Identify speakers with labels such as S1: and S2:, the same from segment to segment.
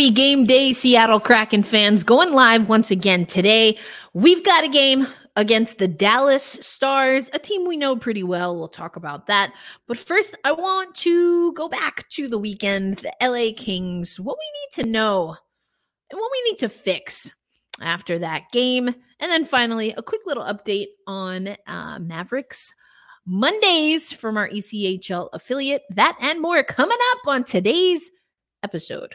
S1: Happy game day, Seattle Kraken fans. Going live once again today. We've got a game against the Dallas Stars, a team we know pretty well. We'll talk about that. But first, I want to go back to the weekend, the LA Kings, what we need to know and what we need to fix after that game. And then finally, a quick little update on uh, Mavericks Mondays from our ECHL affiliate. That and more coming up on today's episode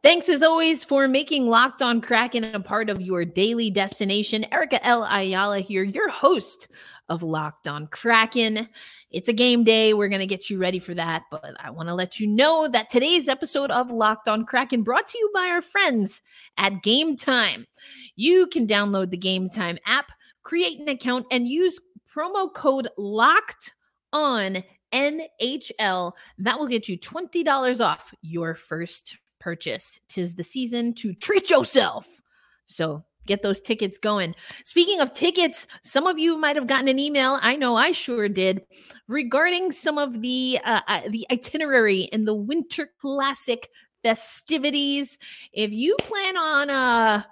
S1: Thanks as always for making Locked On Kraken a part of your daily destination. Erica L. Ayala here, your host of Locked On Kraken. It's a game day. We're going to get you ready for that. But I want to let you know that today's episode of Locked On Kraken brought to you by our friends at Game Time. You can download the Game Time app, create an account, and use promo code LOCKED on NHL. That will get you $20 off your first purchase. Tis the season to treat yourself. So get those tickets going. Speaking of tickets, some of you might have gotten an email. I know I sure did regarding some of the uh, uh, the itinerary in the Winter Classic festivities. If you plan on uh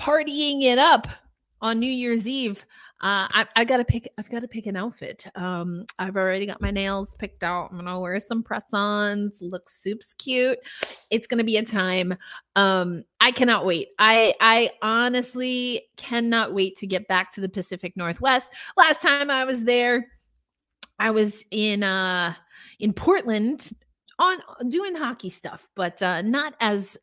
S1: partying it up on New Year's Eve, uh, I, I gotta pick. I've got to pick an outfit. Um, I've already got my nails picked out. I'm gonna wear some press-ons. Look soups cute. It's gonna be a time. Um, I cannot wait. I I honestly cannot wait to get back to the Pacific Northwest. Last time I was there, I was in uh in Portland on doing hockey stuff, but uh, not as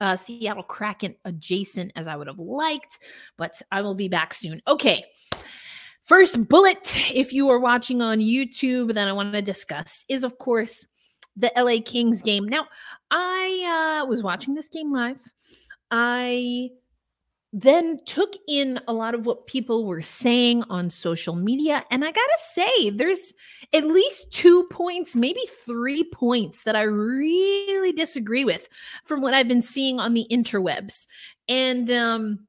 S1: uh, Seattle Kraken adjacent as I would have liked, but I will be back soon. Okay. First bullet, if you are watching on YouTube, that I want to discuss is, of course, the LA Kings game. Now, I uh, was watching this game live. I then took in a lot of what people were saying on social media. And I got to say, there's at least two points, maybe three points that I really disagree with from what I've been seeing on the interwebs. And um,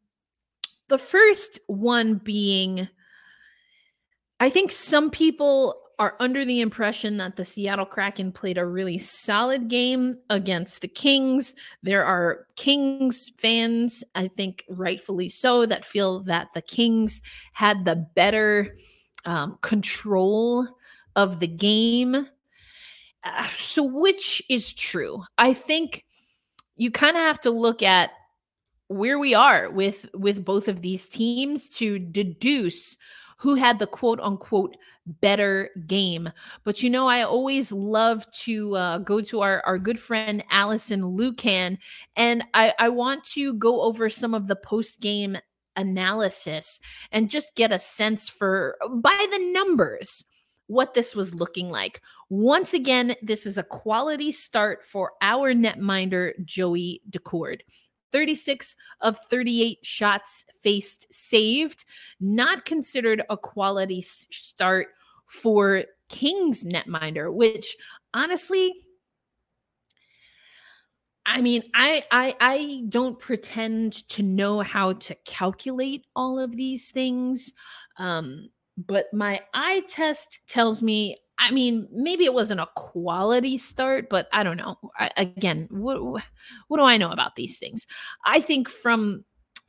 S1: the first one being, I think some people are under the impression that the Seattle Kraken played a really solid game against the Kings. There are Kings fans, I think rightfully so, that feel that the Kings had the better um, control of the game. Uh, so, which is true? I think you kind of have to look at where we are with with both of these teams to deduce who had the quote unquote better game. But you know, I always love to uh, go to our, our good friend Alison Lukan, and I, I want to go over some of the post game analysis and just get a sense for by the numbers what this was looking like. Once again, this is a quality start for our netminder, Joey Daccord. 36 of 38 shots faced saved, not considered a quality start for King's netminder, which honestly, I mean, I I I don't pretend to know how to calculate all of these things. Um, but my eye test tells me I mean, maybe it wasn't a quality start, but I don't know. I, again, what what do I know about these things? I think from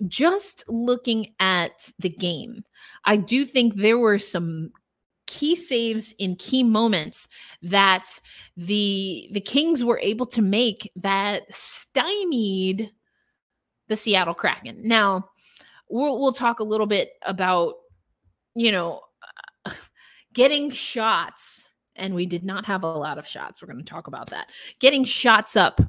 S1: just looking at the game, I do think there were some key saves in key moments that the the Kings were able to make that stymied the Seattle Kraken. Now, we'll we'll talk a little bit about you know getting shots, and we did not have a lot of shots. We're going to talk about that. Getting shots up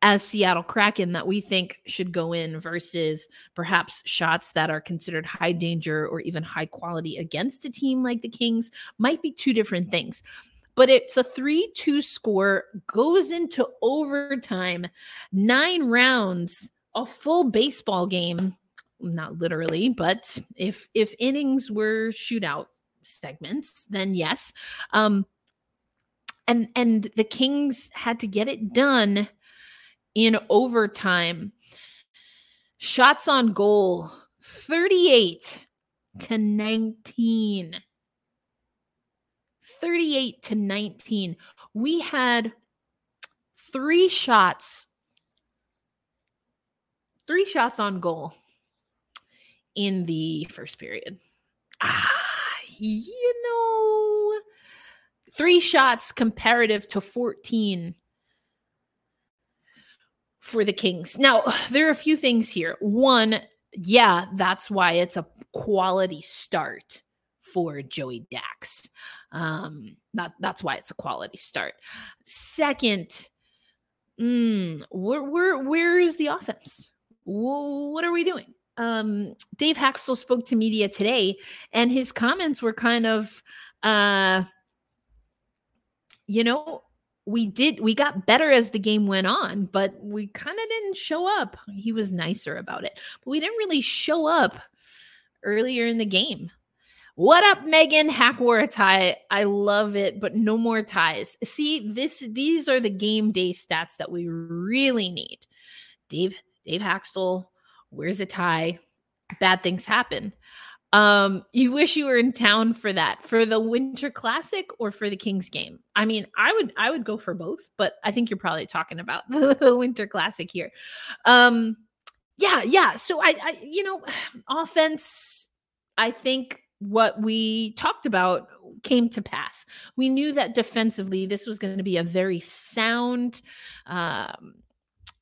S1: as Seattle Kraken that we think should go in versus perhaps shots that are considered high danger or even high quality against a team like the Kings might be two different things. but it's a 3 2 score, goes into overtime, nine rounds, a full baseball game. Not literally, but if if innings were shootout segments, then yes. Um, and and the Kings had to get it done in overtime. Shots on goal 38 to 19. 38 to 19. We had three shots, three shots on goal in the first period. Ah, you know, three shots comparative to 14 for the Kings. Now, there are a few things here. One, yeah, that's why it's a quality start for Joey Dax. Um, that, that's why it's a quality start. Second, mm, where, where, where is the offense? What are we doing? Um, Dave Hakstol spoke to media today, and his comments were kind of, uh, you know, we did we got better as the game went on, but we kind of didn't show up. He was nicer about it, but we didn't really show up earlier in the game. What up, Megan? Hack wore a tie. I love it, but no more ties. See, this these are the game day stats that we really need. Dave Dave Hakstol wears a tie. Bad things happen. Um, you wish you were in town for that, for the Winter Classic or for the Kings game. I mean, I would I would go for both, but I think you're probably talking about the Winter Classic here. Um, yeah, yeah. So I, I you know, offense, I think what we talked about came to pass. We knew that defensively, this was going to be a very sound, um,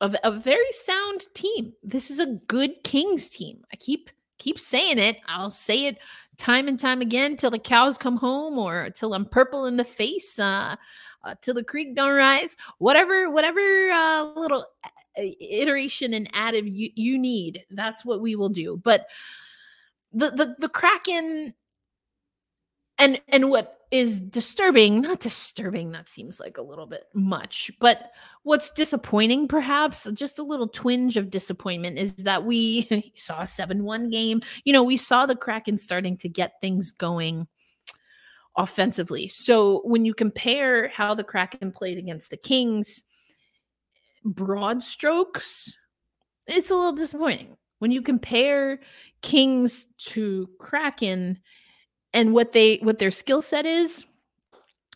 S1: of a very sound team. This is a good Kings team. I keep keep saying it. I'll say it time and time again till the cows come home or till I'm purple in the face, uh, uh till the creek don't rise. Whatever, whatever uh, little uh, iteration and additive you, you need, that's what we will do. But the the the Kraken and and what is disturbing, not disturbing, that seems like a little bit much, but what's disappointing, perhaps just a little twinge of disappointment, is that we saw a 7 1 game. You know, we saw the Kraken starting to get things going offensively. So when you compare how the Kraken played against the Kings, broad strokes, it's a little disappointing. When you compare Kings to Kraken, and what they what their skill set is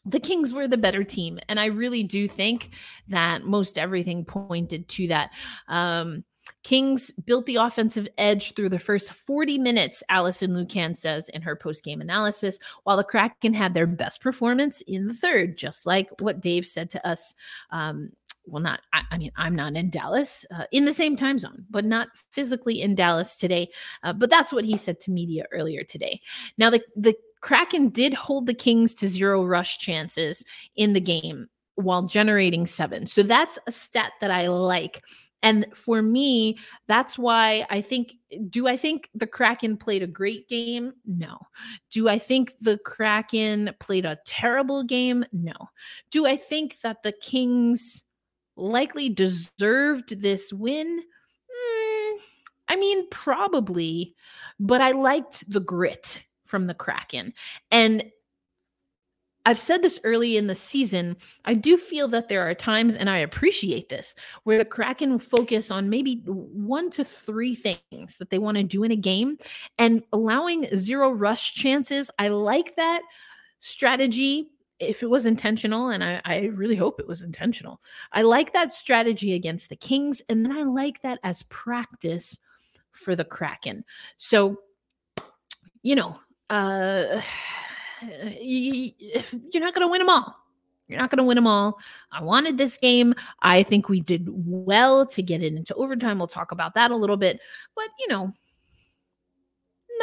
S1: the Kings were the better team. And I really do think that most everything pointed to that. Um, Kings built the offensive edge through the first 40 minutes, Alison Lukan says in her post-game analysis, while the Kraken had their best performance in the third, just like what Dave said to us um, well, not, I, I, mean, I'm not in Dallas uh, in the same time zone, but not physically in Dallas today. Uh, but that's what he said to media earlier today. Now, the, the Kraken did hold the Kings to zero rush chances in the game while generating seven. So that's a stat that I like. And for me, that's why I think do I think the Kraken played a great game? No. Do I think the Kraken played a terrible game? No. Do I think that the Kings likely deserved this win? Mm, I mean, probably, but I liked the grit from the Kraken. And I've said this early in the season. I do feel that there are times, and I appreciate this, where the Kraken focus on maybe one to three things that they want to do in a game and allowing zero rush chances. I like that strategy if it was intentional, and I, I really hope it was intentional, I like that strategy against the Kings, and then I like that as practice for the Kraken. So, you know, uh, you, you're not going to win them all. You're not going to win them all. I wanted this game. I think we did well to get it into overtime. We'll talk about that a little bit. But, you know,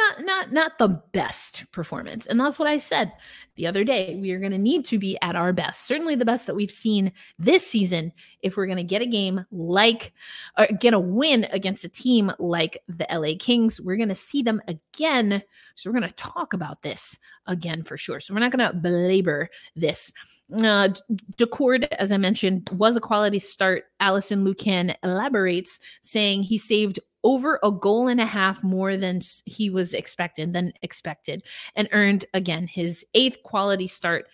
S1: not not not the best performance. And that's what i said the other day. We are going to need to be at our best certainly the best that we've seen this season if we're going to get a game like or get a win against a team like the la kings. We're going to see them again. So we're going to talk about this again for sure. So we're not going to belabor this. Uh, Daccord, as I mentioned, was a quality start. Alison Lukan elaborates, saying he saved over a goal and a half more than he was expected than expected, and earned again his eighth quality start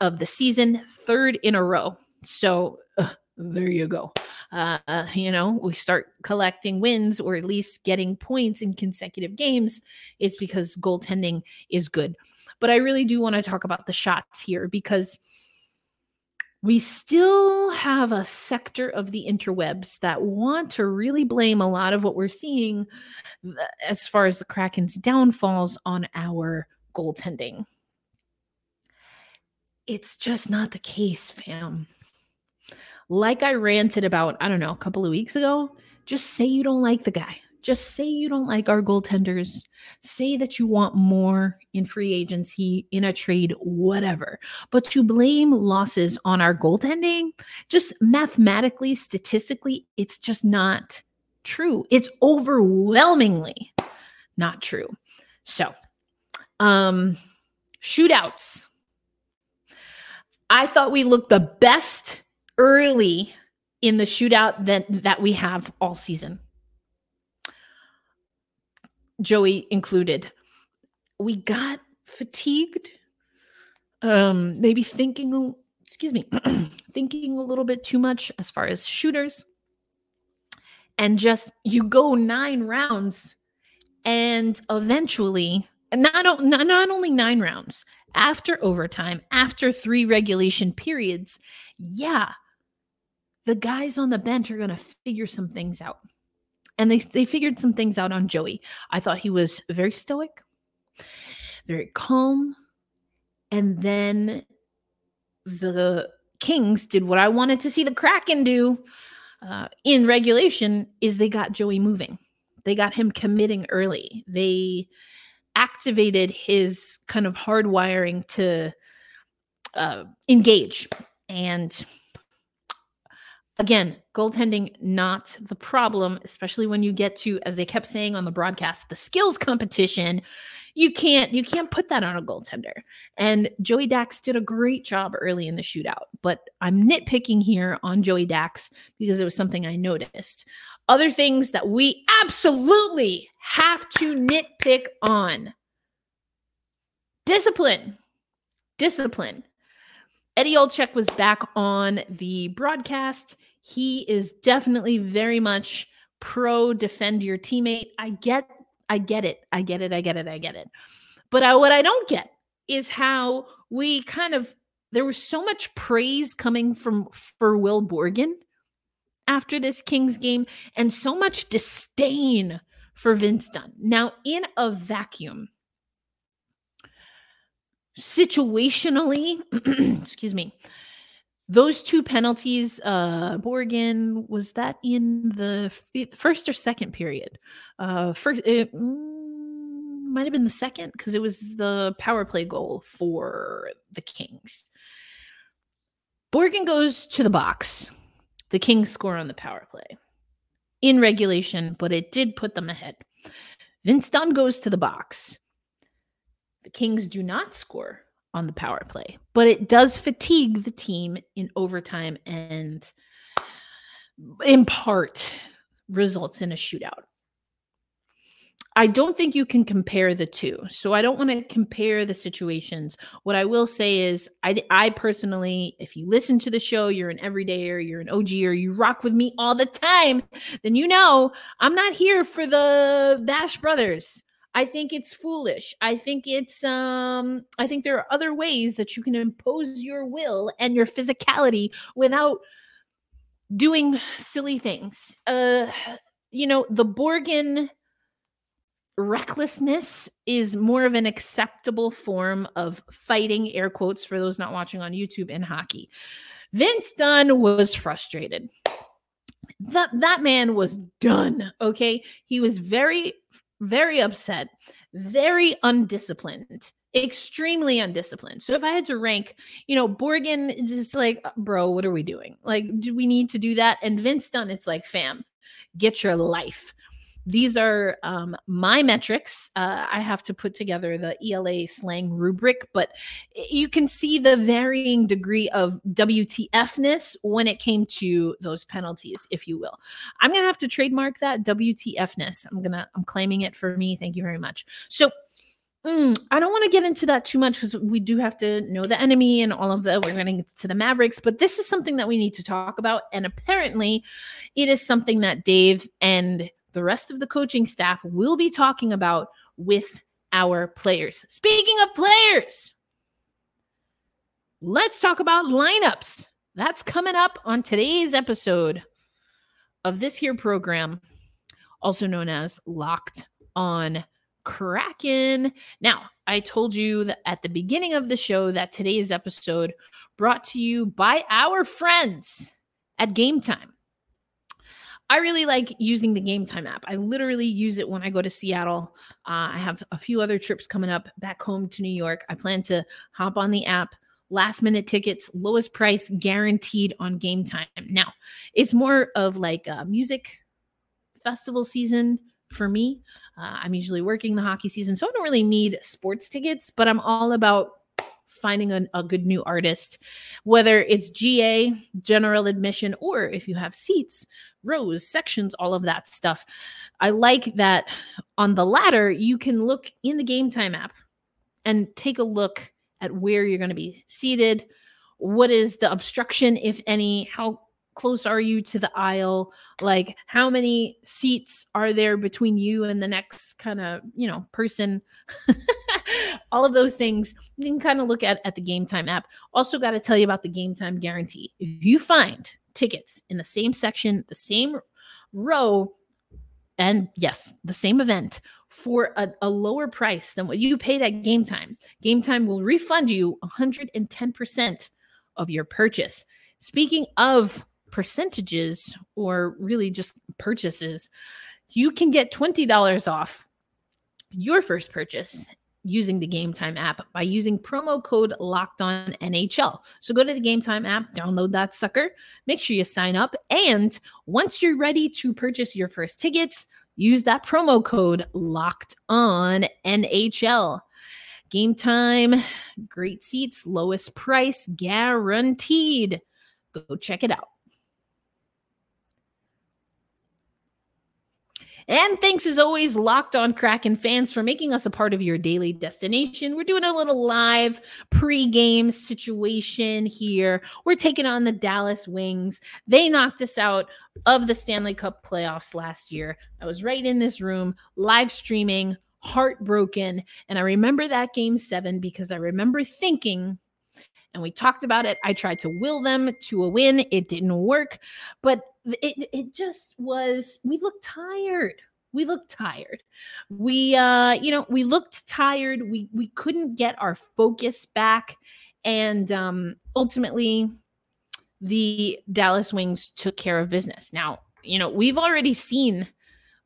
S1: of the season, third in a row. So uh, there you go. Uh, you know, we start collecting wins or at least getting points in consecutive games. It's because goaltending is good. But I really do want to talk about the shots here because we still have a sector of the interwebs that want to really blame a lot of what we're seeing as far as the Kraken's downfalls on our goaltending. It's just not the case, fam like I ranted about, I don't know, a couple of weeks ago, just say you don't like the guy. Just say you don't like our goaltenders. Say that you want more in free agency, in a trade, whatever. But to blame losses on our goaltending, just mathematically, statistically, it's just not true. It's overwhelmingly not true. So, um, shootouts. I thought we looked the best early in the shootout that that we have all season. Joey included. We got fatigued. Um maybe thinking excuse me, thinking a little bit too much as far as shooters. And just you go 9 rounds and eventually not, not, not only 9 rounds, after overtime, after three regulation periods, yeah, the guys on the bench are going to figure some things out. And they, they figured some things out on Joey. I thought he was very stoic, very calm. And then the Kings did what I wanted to see the Kraken do uh, in regulation is they got Joey moving. They got him committing early. They activated his kind of hardwiring to uh, engage. And Again, goaltending not the problem, especially when you get to, as they kept saying on the broadcast, the skills competition. You can't you can't put that on a goaltender. And Joey Dax did a great job early in the shootout, but I'm nitpicking here on Joey Dax because it was something I noticed. Other things that we absolutely have to nitpick on. Discipline. Discipline. Eddie Olczyk was back on the broadcast. He is definitely very much pro defend your teammate. I get I get it. I get it. I get it. I get it. But I, what I don't get is how we kind of there was so much praise coming from for Will Borgen after this Kings game and so much disdain for Vince Dunn. Now, in a vacuum, situationally, excuse me, those two penalties, uh, Borgen, was that in the f- first or second period? Uh, first, it mm, might have been the second because it was the power play goal for the Kings. Borgen goes to the box. The Kings score on the power play in regulation, but it did put them ahead. Vince Dunn goes to the box. The Kings do not score on the power play, but it does fatigue the team in overtime and in part results in a shootout. I don't think you can compare the two. So I don't want to compare the situations. What I will say is I I personally if you listen to the show, you're an everydayer, you're an OG or you rock with me all the time, then you know I'm not here for the Bash Brothers. I think it's foolish. I think it's um I think there are other ways that you can impose your will and your physicality without doing silly things. Uh you know, the Borgen recklessness is more of an acceptable form of fighting air quotes for those not watching on YouTube in hockey. Vince Dunn was frustrated. That that man was done, okay? He was very very upset, very undisciplined, extremely undisciplined. So if I had to rank, you know, Borgen just like, uh, bro, what are we doing? Like, do we need to do that? And Vince Dunn, it's like, fam, get your life. These are um, my metrics. Uh, I have to put together the ELA slang rubric, but you can see the varying degree of WTFness when it came to those penalties, if you will. I'm gonna have to trademark that WTFness. I'm gonna I'm claiming it for me. Thank you very much. So Mm, I don't want to get into that too much because we do have to know the enemy and all of the. We're going to get to the Mavericks, but this is something that we need to talk about. And apparently, it is something that Dave and the rest of the coaching staff will be talking about with our players. Speaking of players, let's talk about lineups. That's coming up on today's episode of this here program, also known as Locked on Kraken. Now, I told you that at the beginning of the show that today's episode brought to you by our friends at Game Time. I really like using the Game Time app. I literally use it when I go to Seattle. Uh, I have a few other trips coming up back home to New York. I plan to hop on the app. Last minute tickets, lowest price guaranteed on Game Time. Now, it's more of like a music festival season for me. Uh, I'm usually working the hockey season, so I don't really need sports tickets, but I'm all about finding a, a, good new artist, whether it's GA, general admission, or if you have seats, rows, sections, all of that stuff. I like that on the latter, you can look in the game time app and take a look at where you're going to be seated. What is the obstruction, if any? How close are you to the aisle like how many seats are there between you and the next kind of you know person all of those things you can kind of look at at the game time app. Also got to tell you about the game time guarantee. If you find tickets in the same section the same row and yes the same event for a, a lower price than what you paid at game time game time will refund you 110% of your purchase. Speaking of percentages or really just purchases, you can get $20 off your first purchase using the Game Time app by using promo code Locked On NHL. So go to the Game Time app, download that sucker, make sure you sign up, and once you're ready to purchase your first tickets, use that promo code Locked On NHL. Game Time, great seats, lowest price guaranteed. Go check it out. And thanks as always, Locked On Kraken fans, for making us a part of your daily destination. We're doing a little live pre-game situation here. We're taking on the Dallas Wings. They knocked us out of the Stanley Cup playoffs last year. I was right in this room, live streaming, heartbroken. And I remember that game seven because I remember thinking, and we talked about it. I tried to will them to a win. It didn't work. But it it just was we looked tired. We looked tired. We uh you know we looked tired. We we couldn't get our focus back. And um ultimately the Dallas Wings took care of business. Now you know we've already seen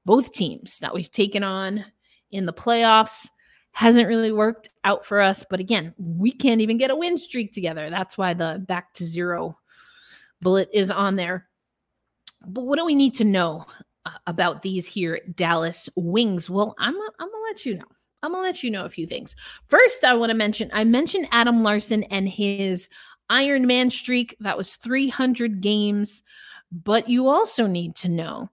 S1: both teams that we've taken on in the playoffs. Hasn't really worked out for us but again we can't even get a win streak together. That's why the back to zero bullet is on there but what do we need to know uh, about these here Dallas Wings? Well, I'm I'm gonna let you know. I'm gonna let you know a few things. First, I want to mention I mentioned Adam Larsson and his Iron Man streak. That was 300 games. But you also need to know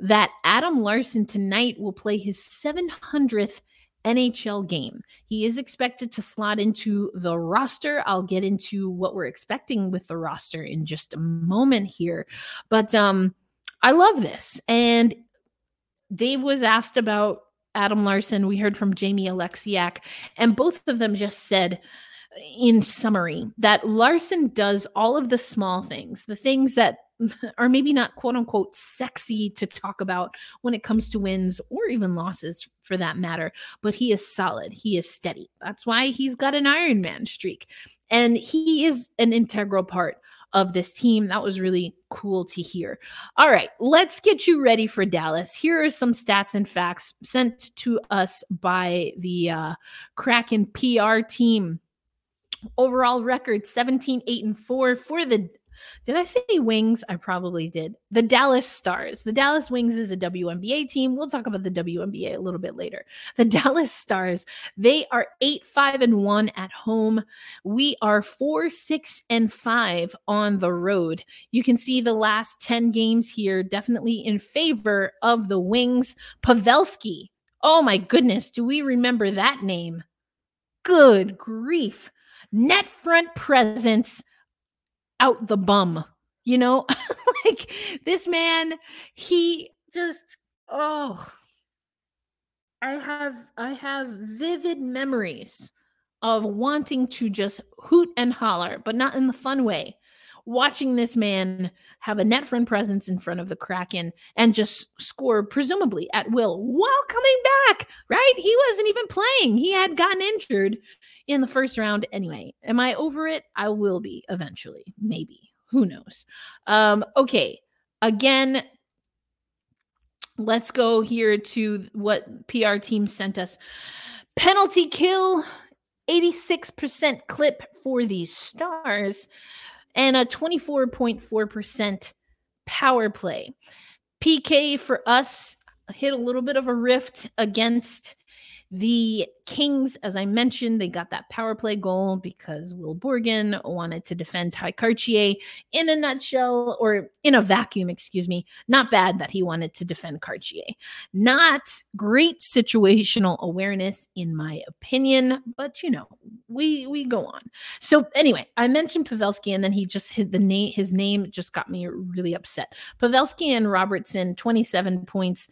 S1: that Adam Larsson tonight will play his 700th NHL game. He is expected to slot into the roster. I'll get into what we're expecting with the roster in just a moment here. But um I love this. And Dave was asked about Adam Larsson. We heard from Jamie Oleksiak, and both of them just said in summary that Larsson does all of the small things, the things that are maybe not quote unquote sexy to talk about when it comes to wins or even losses for that matter, but he is solid. He is steady. That's why he's got an Iron Man streak. And he is an integral part of this team. That was really cool to hear. All right, let's get you ready for Dallas. Here are some stats and facts sent to us by the uh, Kraken PR team. Overall record 17 8 and 4 for the Did I say Wings? I probably did. The Dallas Stars. The Dallas Wings is a WNBA team. We'll talk about the WNBA a little bit later. The Dallas Stars, they are 8 5 and 1 at home. We are 4 6 and 5 on the road. You can see the last 10 games here definitely in favor of the Wings. Pavelski. Oh my goodness, do we remember that name? Good grief net front presence out the bum. You know, like this man, he just, oh, I have, I have vivid memories of wanting to just hoot and holler, but not in the fun way. Watching this man have a net front presence in front of the Kraken and just score, presumably at will, while coming back, right? He wasn't even playing. He had gotten injured in the first round anyway. Am I over it? I will be eventually, maybe. Who knows? Um, okay. Again, let's go here to what PR team sent us. Penalty kill, 86% clip for these stars, and a 24.4% power play. PK for us hit a little bit of a rift against the Kings, as I mentioned, they got that power play goal because Will Borgen wanted to defend Tye Kartye in a nutshell, or in a vacuum, excuse me. Not bad that he wanted to defend Kartye. Not great situational awareness, in my opinion, but you know, we we go on. So anyway, I mentioned Pavelski, and then he just hit the name. His name just got me really upset. Pavelski and Robertson, 27 points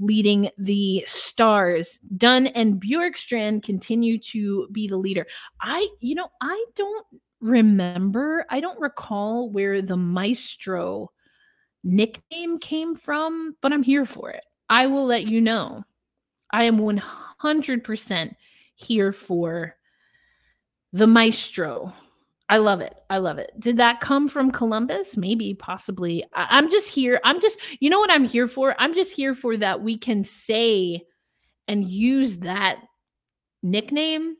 S1: leading the stars. Dunn and Bjorkstrand continue to be the leader. I, you know, I don't remember, I don't recall where the maestro nickname came from, but I'm here for it. I will let you know. I am 100% here for the maestro I love it. I love it. Did that come from Columbus? Maybe, possibly. I- am just here. I'm just, you know what I'm here for? I'm just here for that we can say and use that nickname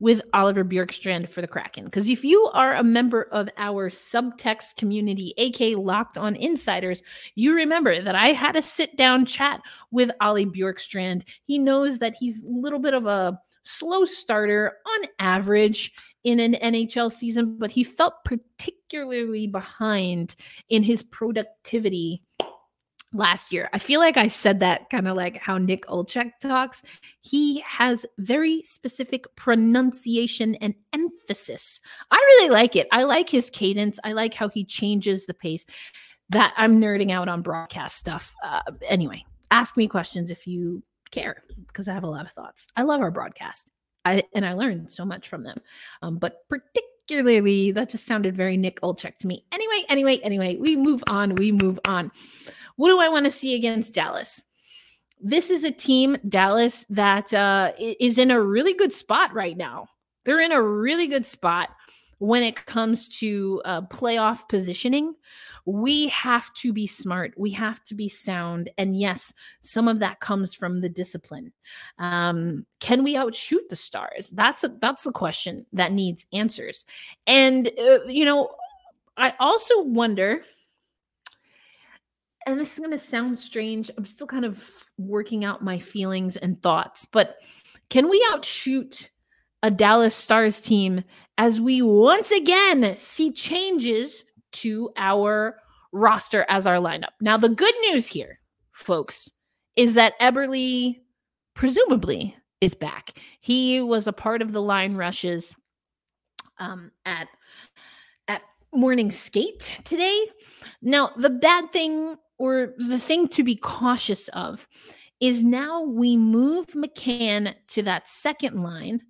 S1: with Oliver Bjorkstrand for the Kraken. Because if you are a member of our subtext community, AK Locked on Insiders, you remember that I had a sit down chat with Ollie Bjorkstrand. He knows that he's a little bit of a slow starter on average in an NHL season, but he felt particularly behind in his productivity last year. I feel like I said that kind of like how Nick Olczyk talks. He has very specific pronunciation and emphasis. I really like it. I like his cadence. I like how he changes the pace. That I'm nerding out on broadcast stuff. Uh, anyway, ask me questions if you care because I have a lot of thoughts. I love our broadcast. I and I learned so much from them. Um, but particularly, that just sounded very Nick Olczyk to me. Anyway, anyway, anyway, we move on. We move on. What do I want to see against Dallas? This is a team, Dallas, that uh, is in a really good spot right now. They're in a really good spot when it comes to uh, playoff positioning we have to be smart. We have to be sound. And yes some of that comes from the discipline. Um, can we outshoot the stars? That's a that's the question that needs answers. And uh, you know i also wonder and this is going to sound strange i'm still kind of working out my feelings and thoughts but can we outshoot a dallas stars team as we once again see changes to our roster as our lineup. Now, the good news here, folks, is that Eberle presumably is back. He was a part of the line rushes um, at at morning skate today. Now, the bad thing or the thing to be cautious of is now we move McCann to that second line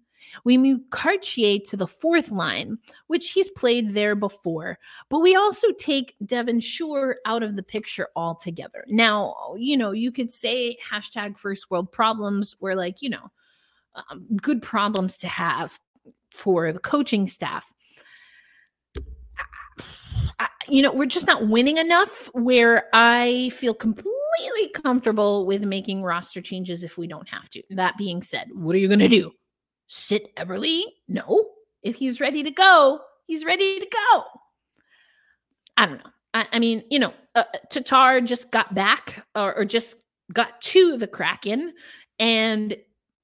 S1: we move Kartye to the fourth line, which he's played there before, but we also take Devin Shore out of the picture altogether. Now, you know, you could say hashtag first world problems were like, you know, um, good problems to have for the coaching staff. You know, we're just not winning enough where I feel completely comfortable with making roster changes if we don't have to. That being said, what are you going to do? Sit Eberle? No. If he's ready to go, he's ready to go. I don't know. I, I mean, you know, uh, Tatar just got back or, or just got to the Kraken, and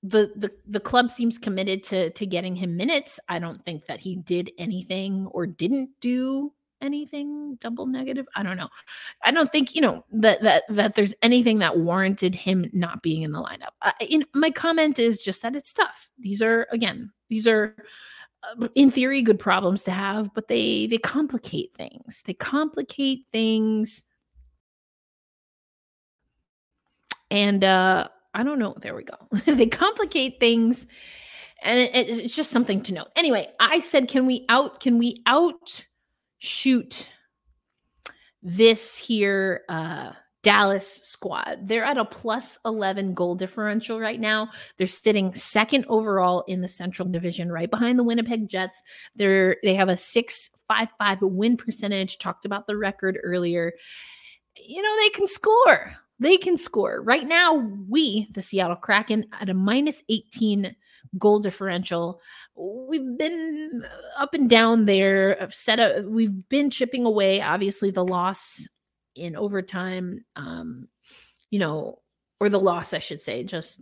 S1: the the the club seems committed to to getting him minutes. I don't think that he did anything or didn't do anything double negative. I don't know. I don't think you know that that that there's anything that warranted him not being in the lineup. I, in, my comment is just that it's tough. These are again, these are uh, in theory good problems to have, but they they complicate things. They complicate things. And uh I don't know. There we go. they complicate things, and it, it's just something to note. Anyway, I said, can we out? Can we out shoot this here uh, Dallas squad? They're at a plus eleven goal differential right now. They're sitting second overall in the Central Division, right behind the Winnipeg Jets. They're they have a six five five win percentage. Talked about the record earlier. You know they can score they can score. Right now, we, the Seattle Kraken, at a minus 18 goal differential. We've been up and down there. Set up, we've been chipping away. Obviously, the loss in overtime, um, you know, or the loss, I should say, just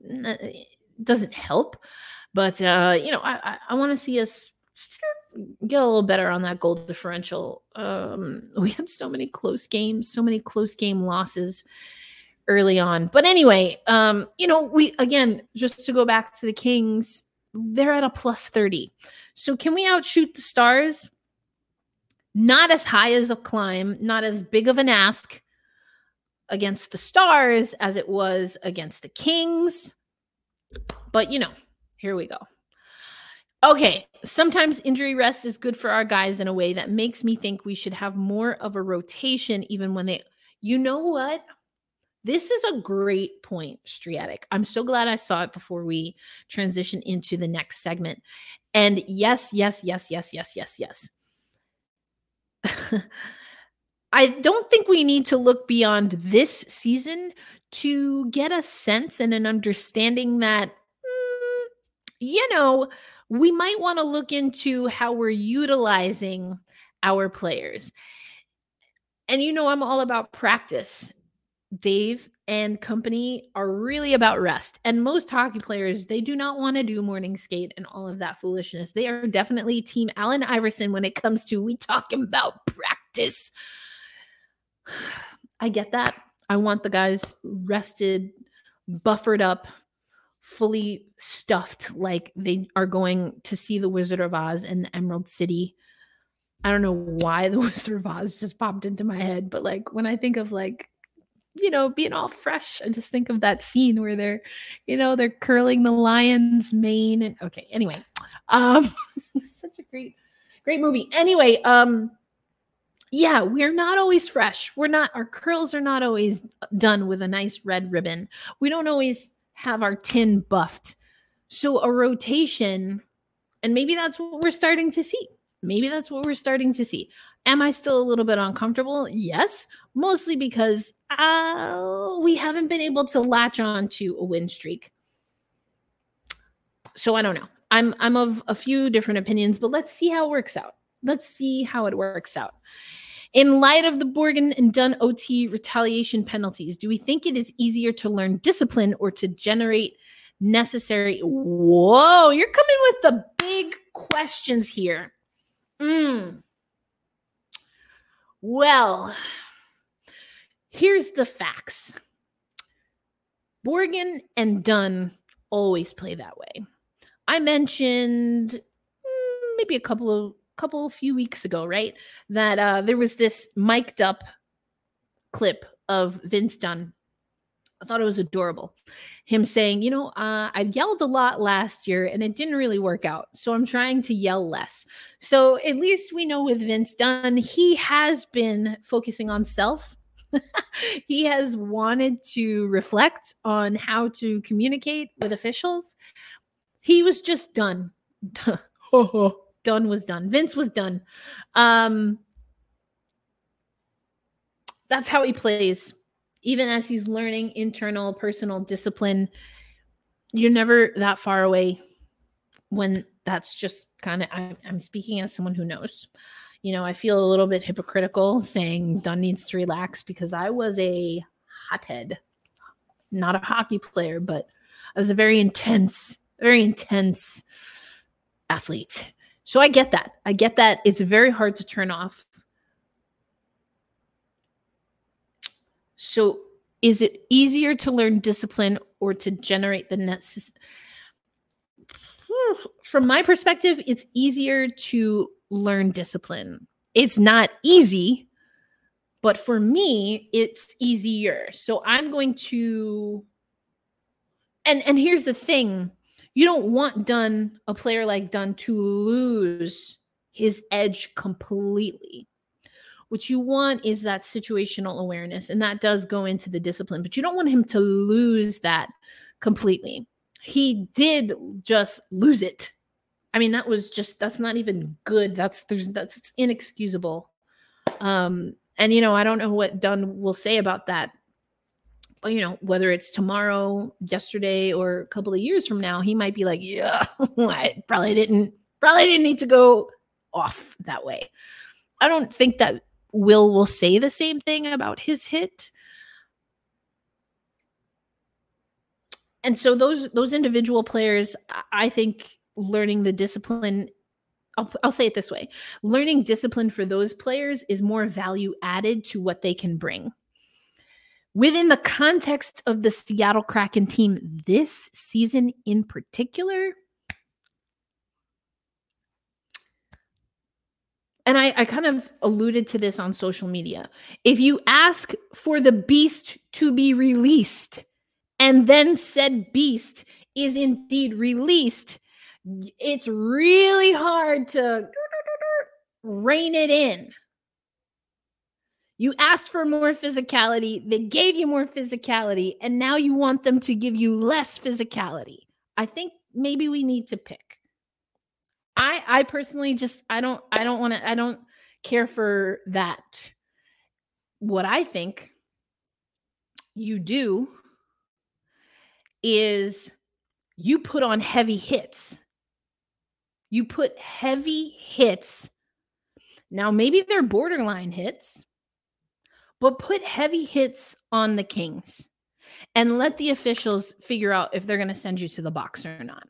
S1: doesn't help. But uh, you know, I I, want to see us get a little better on that goal differential. Um, we had so many close games, so many close game losses early on. But anyway, um, you know, we again, just to go back to the Kings, they're at a plus 30. So can we outshoot the stars? Not as high as a climb, not as big of an ask against the stars as it was against the Kings. But you know, here we go. Okay, sometimes injury rest is good for our guys in a way that makes me think we should have more of a rotation even when they you know what? This is a great point, Striatic. I'm so glad I saw it before we transition into the next segment. And yes, yes, yes, yes, yes, yes, yes. I don't think we need to look beyond this season to get a sense and an understanding that, mm, you know, we might want to look into how we're utilizing our players. And you know, I'm all about practice. Dave and company are really about rest. And most hockey players, they do not want to do morning skate and all of that foolishness. They are definitely team Allen Iverson when it comes to we talking about practice. I get that. I want the guys rested, buffered up, fully stuffed like they are going to see the Wizard of Oz in the Emerald City. I don't know why the Wizard of Oz just popped into my head, but like when I think of like you know, being all fresh. I just think of that scene where they're, you know, they're curling the lion's mane. And okay, anyway, um, such a great, great movie. Anyway, um, yeah, we're not always fresh. We're not, our curls are not always done with a nice red ribbon. We don't always have our tin buffed. So a rotation, and maybe that's what we're starting to see. Maybe that's what we're starting to see. Am I still a little bit uncomfortable? Yes, mostly because uh, we haven't been able to latch on to a win streak. So I don't know. I'm I'm of a few different opinions, but let's see how it works out. Let's see how it works out. In light of the Borgen and Dunn OT retaliation penalties, do we think it is easier to learn discipline or to generate necessary? Whoa, you're coming with the big questions here. Mm. Well, here's the facts Borgen and Dunn always play that way. I mentioned mm, maybe a couple of couple few weeks ago, right? That uh, there was this mic'd up clip of Vince Dunn I thought it was adorable. Him saying, you know, uh, I yelled a lot last year and it didn't really work out. So I'm trying to yell less. So at least we know with Vince Dunn, he has been focusing on self. he has wanted to reflect on how to communicate with officials. He was just done. done was done. Vince was done. Um, that's how he plays even as he's learning internal personal discipline, you're never that far away when that's just kind of I'm, I'm speaking as someone who knows you know, I feel a little bit hypocritical saying Dunn needs to relax because I was a hothead, not a hockey player, but I was a very intense, very intense athlete. So I get that. I get that it's very hard to turn off. So is it easier to learn discipline or to generate the necessary? From my perspective, it's easier to learn discipline. It's not easy, but for me, it's easier. So I'm going to and and here's the thing. You don't want Dunn, a player like Dunn, to lose his edge completely. What you want is that situational awareness, and that does go into the discipline, but you don't want him to lose that completely. He did just lose it I mean, that was just that's not even good. That's there's that's inexcusable. Um, and you know, I don't know what Dunn will say about that. But you know, whether it's tomorrow, yesterday, or a couple of years from now, he might be like, "Yeah, I probably didn't, probably didn't need to go off that way." I don't think that Will will say the same thing about his hit. And so those those individual players, I think learning the discipline I'll, I'll say it this way learning discipline for those players is more value added to what they can bring within the context of the Seattle Kraken team this season in particular. And I, I, kind of alluded to this on social media. If you ask for the beast to be released and then said beast is indeed released, it's really hard to rein it in. You asked for more physicality, they gave you more physicality, and now you want them to give you less physicality. I think maybe we need to pick. I I personally just I don't I don't want to I don't care for that. What I think you do is you put on heavy hits you put heavy hits. Now, maybe they're borderline hits, but put heavy hits on the Kings and let the officials figure out if they're going to send you to the box or not.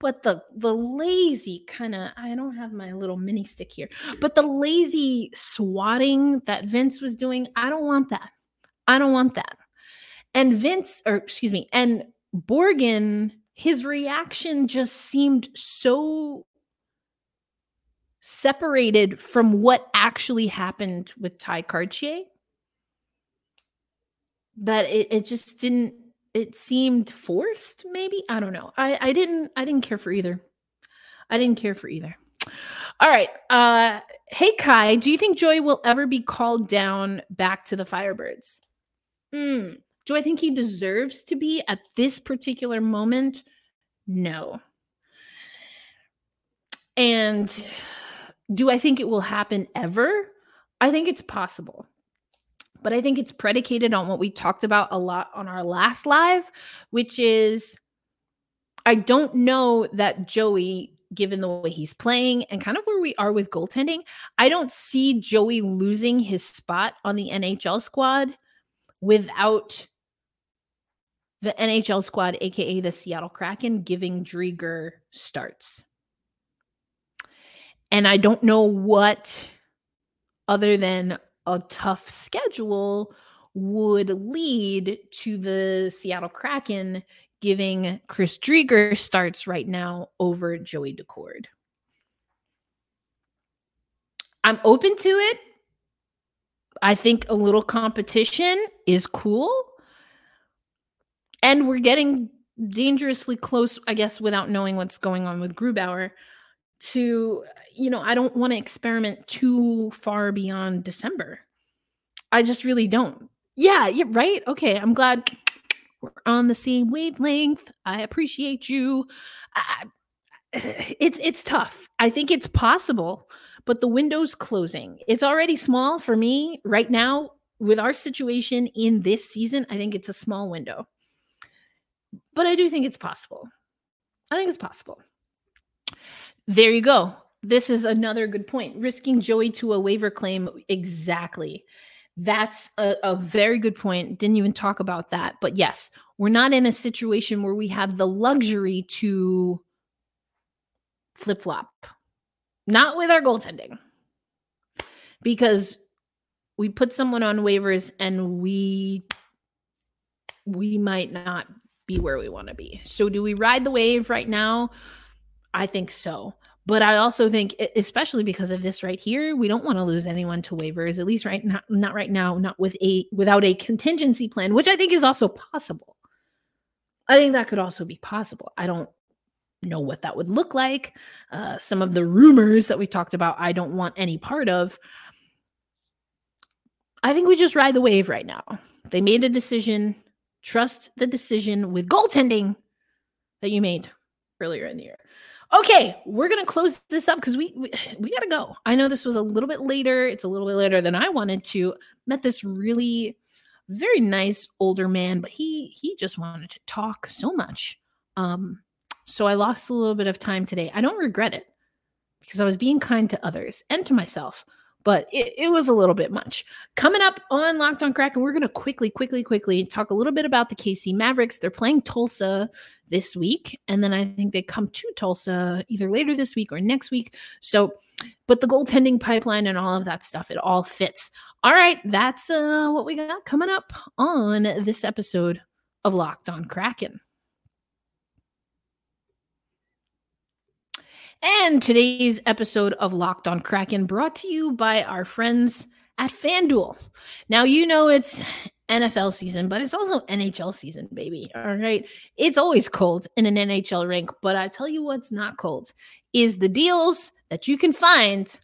S1: But the the lazy kind of I don't have my little mini stick here, but the lazy swatting that Vince was doing, I don't want that. I don't want that. And Vince, or excuse me, and Borgen his reaction just seemed so separated from what actually happened with Tye Kartye that it, it just didn't it seemed forced maybe? I don't know. I i didn't i didn't care for either. I didn't care for either. All right uh hey kai do you think Joey will ever be called down back to the firebirds? Mm, do I think he deserves to be at this particular moment? No. And do I think it will happen ever? I think it's possible. But I think it's predicated on what we talked about a lot on our last live, which is I don't know that Joey, given the way he's playing and kind of where we are with goaltending, I don't see Joey losing his spot on the NHL squad without the NHL squad, aka the Seattle Kraken, giving Driedger starts. And I don't know what, other than a tough schedule, would lead to the Seattle Kraken giving Chris Driedger starts right now over Joey Daccord. I'm open to it. I think a little competition is cool and we're getting dangerously close, I guess, without knowing what's going on with Grubauer. To, you know, I don't want to experiment too far beyond December. I just really don't. Yeah, yeah, right. Okay, I'm glad we're on the same wavelength. I appreciate you. I, it's it's tough. I think it's possible, but the window's closing. It's already small for me right now with our situation in this season. I think it's a small window. But I do think it's possible. I think it's possible. There you go. this is another good point. Risking Joey to a waiver claim. Exactly. That's a, a, very good point. Didn't even talk about that. But yes, we're not in a situation where we have the luxury to flip flop, not with our goaltending, because we put someone on waivers and we we might not be where we want to be. So do we ride the wave right now? I think so. But I also think, especially because of this right here, we don't want to lose anyone to waivers. At least right now, not right now, not with a without a contingency plan, which I think is also possible. I think that could also be possible. I don't know what that would look like. Uh, some of the rumors that we talked about, I don't want any part of. I think we just ride the wave right now. They made a decision. Trust the decision with goaltending that you made earlier in the year. Okay, we're gonna close this up because we, we we gotta go. I know this was a little bit later. It's a little bit later than I wanted to. Met this really very nice older man, but he he just wanted to talk so much. Um, so I lost a little bit of time today. I don't regret it because I was being kind to others and to myself but it, it, was a little bit much. Coming up on Locked on Kraken, we're going to quickly, quickly, quickly talk a little bit about the KC Mavericks. They're playing Tulsa this week, and then I think they come to Tulsa either later this week or next week. So, but the goaltending pipeline and all of that stuff, it all fits. All right, that's uh, what we got coming up on this episode of Locked on Kraken. And today's episode of Locked on Kraken brought to you by our friends at FanDuel. Now, you know it's NFL season, but it's also NHL season, baby. All right. It's always cold in an NHL rink, but I tell you what's not cold is the deals that you can find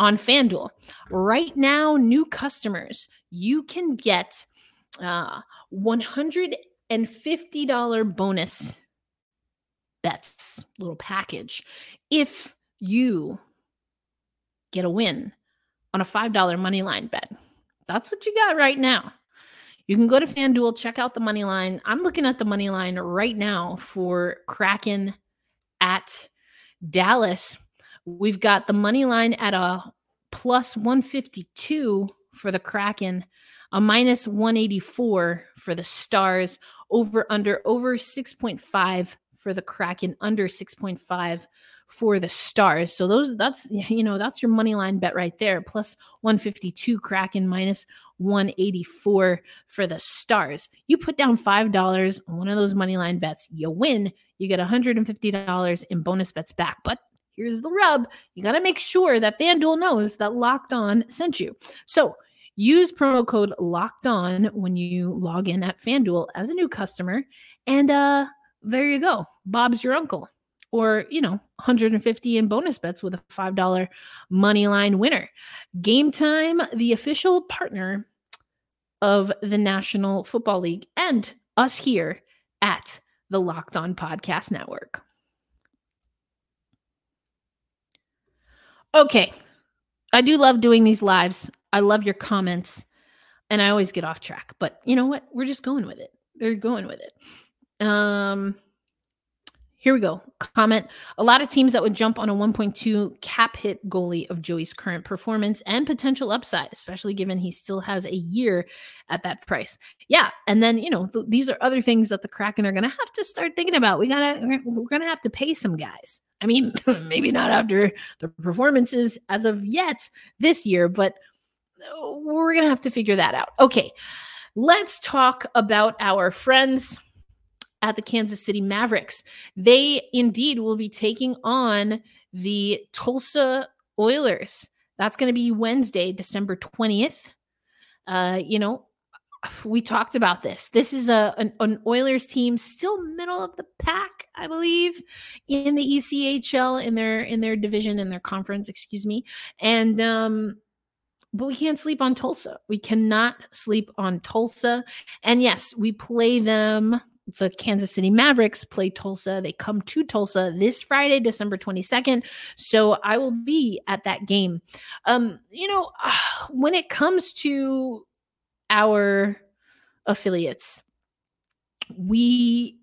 S1: on FanDuel. Right now, new customers, you can get uh $150 bonus bets little package if you get a win on a $5 money line bet. That's what you got right now. You can go to FanDuel, check out the money line. I'm looking at the money line right now for Kraken at Dallas. We've got the money line at a plus 152 for the Kraken, a minus 184 for the Stars, over under over 6.5 for the Kraken, under 6.5 for the Stars. So those that's you know that's your money line bet right there. Plus 152 Kraken minus 184 for the Stars. You put down $5 on one of those money line bets, you win, you get $150 in bonus bets back. But here's the rub. You got to make sure that FanDuel knows that Locked On sent you. So use promo code Locked On when you log in at FanDuel as a new customer and uh there you go. Bob's your uncle. Or, you know, 150 in bonus bets with a $5 money line winner. Game Time, the official partner of the National Football League and us here at the Locked On Podcast Network. Okay. I do love doing these lives. I love your comments and I always get off track, but you know what? We're just going with it. They're going with it. Um, here we go. Comment. A lot of teams that would jump on a 1.2 cap hit goalie of Joey's current performance and potential upside, especially given he still has a year at that price. Yeah. And then, you know, th- these are other things that the Kraken are going to have to start thinking about. We got to, we're going to have to pay some guys. I mean, maybe not after the performances as of yet this year, but uh, we're going to have to figure that out. Okay. Let's talk about our friends at the Kansas City Mavericks. They indeed will be taking on the Tulsa Oilers. That's going to be Wednesday, December 20th. Uh, you know, we talked about this. This is a an, an, Oilers team still middle of the pack, I believe, in the ECHL in their in their division in their conference, excuse me. And um but we can't sleep on Tulsa. We cannot sleep on Tulsa. And yes, we play them the Kansas City Mavericks play Tulsa. They come to Tulsa this Friday, December 22nd. So I will be at that game. Um, you know, when it comes to our affiliates, we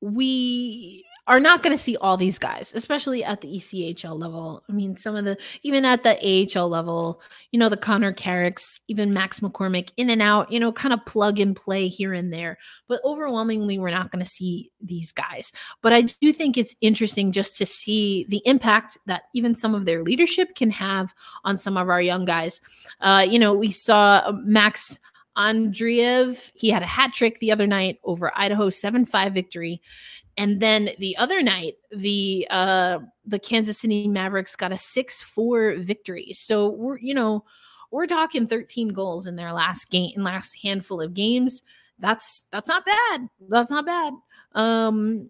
S1: we are not going to see all these guys, especially at the ECHL level. I mean, some of the, even at the AHL level, you know, the Connor Carricks, even Max McCormick, in and out, you know, kind of plug and play here and there. But overwhelmingly, we're not going to see these guys. But I do think it's interesting just to see the impact that even some of their leadership can have on some of our young guys. Uh, you know, we saw Max Andreev, he had a hat trick the other night over Idaho 7 5 victory. And then the other night, the uh the Kansas City Mavericks got a 6-4 victory. So we're, you know, we're talking 13 goals in their last game in last handful of games. That's that's not bad. That's not bad. Um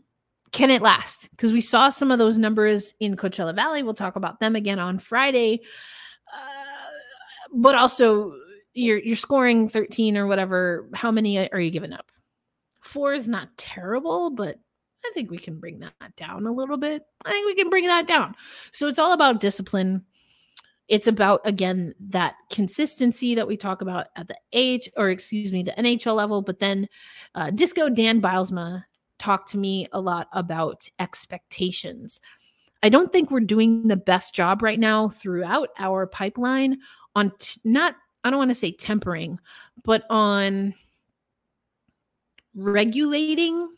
S1: can it last? Because we saw some of those numbers in Coachella Valley. We'll talk about them again on Friday. Uh, but also you're you're scoring 13 or whatever. How many are you giving up? Four is not terrible, but I think we can bring that down a little bit. I think we can bring that down. So it's all about discipline. It's about again that consistency that we talk about at the age or excuse me the NHL level. But then uh, Disco Dan Bylsma talked to me a lot about expectations. I don't think we're doing the best job right now throughout our pipeline on t- not I don't want to say tempering, but on regulating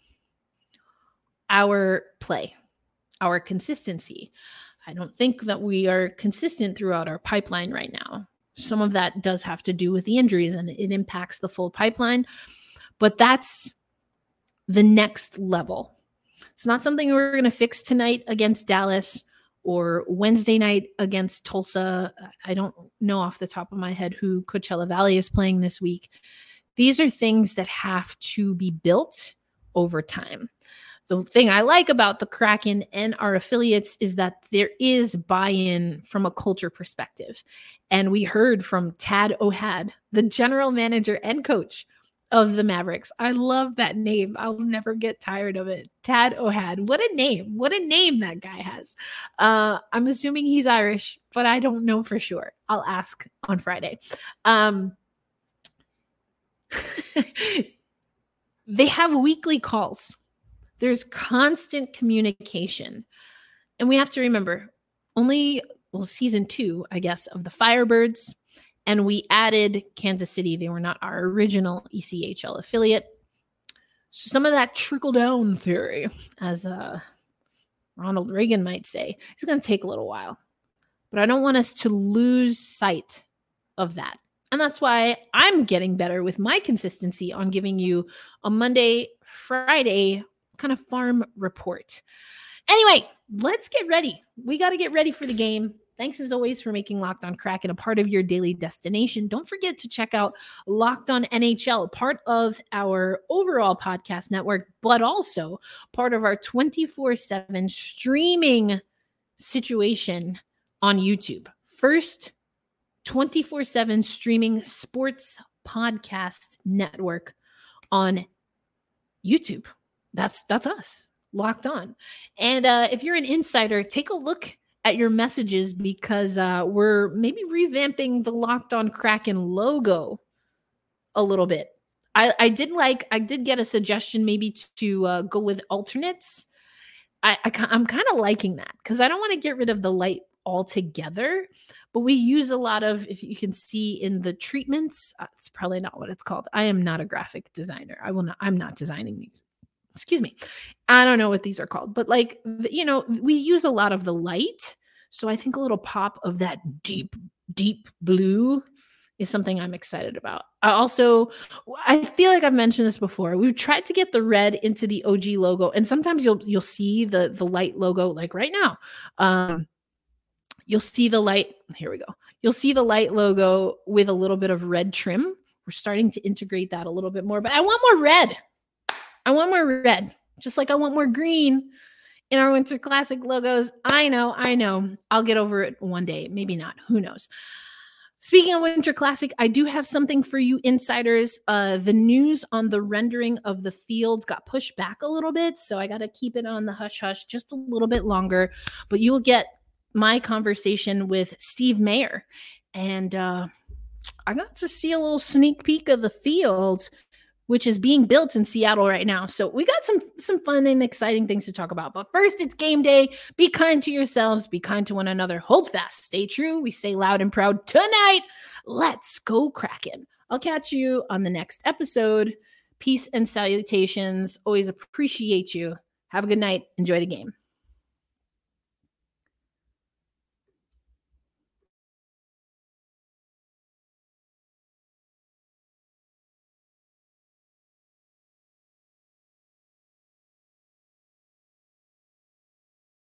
S1: our play, our consistency. I don't think that we are consistent throughout our pipeline right now. Some of that does have to do with the injuries and it impacts the full pipeline, but that's the next level. It's not something we're going to fix tonight against Dallas or Wednesday night against Tulsa. I don't know off the top of my head who Coachella Valley is playing this week. These are things that have to be built over time. The thing I like about the Kraken and our affiliates is that there is buy in from a culture perspective. And we heard from Tad O'Had, the general manager and coach of the Mavericks. I love that name. I'll never get tired of it. Tad O'Had. What a name. What a name that guy has. Uh, I'm assuming he's Irish, but I don't know for sure. I'll ask on Friday. Um, they have weekly calls. There's constant communication. And we have to remember only well season 2, I guess, of the Firebirds and we added Kansas City. They were not our original ECHL affiliate. So some of that trickle down theory, as uh, Ronald Reagan might say, is going to take a little while. But I don't want us to lose sight of that. And that's why I'm getting better with my consistency on giving you a Monday, Friday kind of farm report. Anyway, let's get ready. We got to get ready for the game. Thanks as always for making Locked On Kraken a part of your daily destination. Don't forget to check out Locked On NHL, part of our overall podcast network, but also part of our 24 7 streaming situation on YouTube. First 24 7 streaming sports podcast network on YouTube. That's that's us, locked on. And uh, if you're an insider, take a look at your messages because uh, we're maybe revamping the Locked On Kraken logo a little bit. I, I did like, I did get a suggestion maybe to uh, go with alternates. I, I I'm kind of liking that because I don't want to get rid of the light altogether, but we use a lot of, if you can see in the treatments, uh, it's probably not what it's called. I am not a graphic designer. I will not, I'm not designing these excuse me i don't know what these are called but like you know we use a lot of the light so i think a little pop of that deep deep blue is something i'm excited about. I also i feel like i've mentioned this before we've tried to get the red into the og logo and sometimes you'll you'll see the the light logo like right now. Um you'll see the light here we go. You'll see the light logo with a little bit of red trim. We're starting to integrate that a little bit more but i want more red I want more red, just like I want more green in our Winter Classic logos. I know, I know. I'll get over it one day. Maybe not. Who knows? Speaking of Winter Classic, I do have something for you insiders. Uh, the news on the rendering of the fields got pushed back a little bit, so I got to keep it on the hush hush just a little bit longer. But you will get my conversation with Steve Mayer, and uh, I got to see a little sneak peek of the fields which is being built in Seattle right now. So we got some some fun and exciting things to talk about. But first, it's game day. Be kind to yourselves, be kind to one another. Hold fast, stay true. We say loud and proud tonight. Let's go Kraken. I'll catch you on the next episode. Peace and salutations. Always appreciate you. Have a good night. Enjoy the game.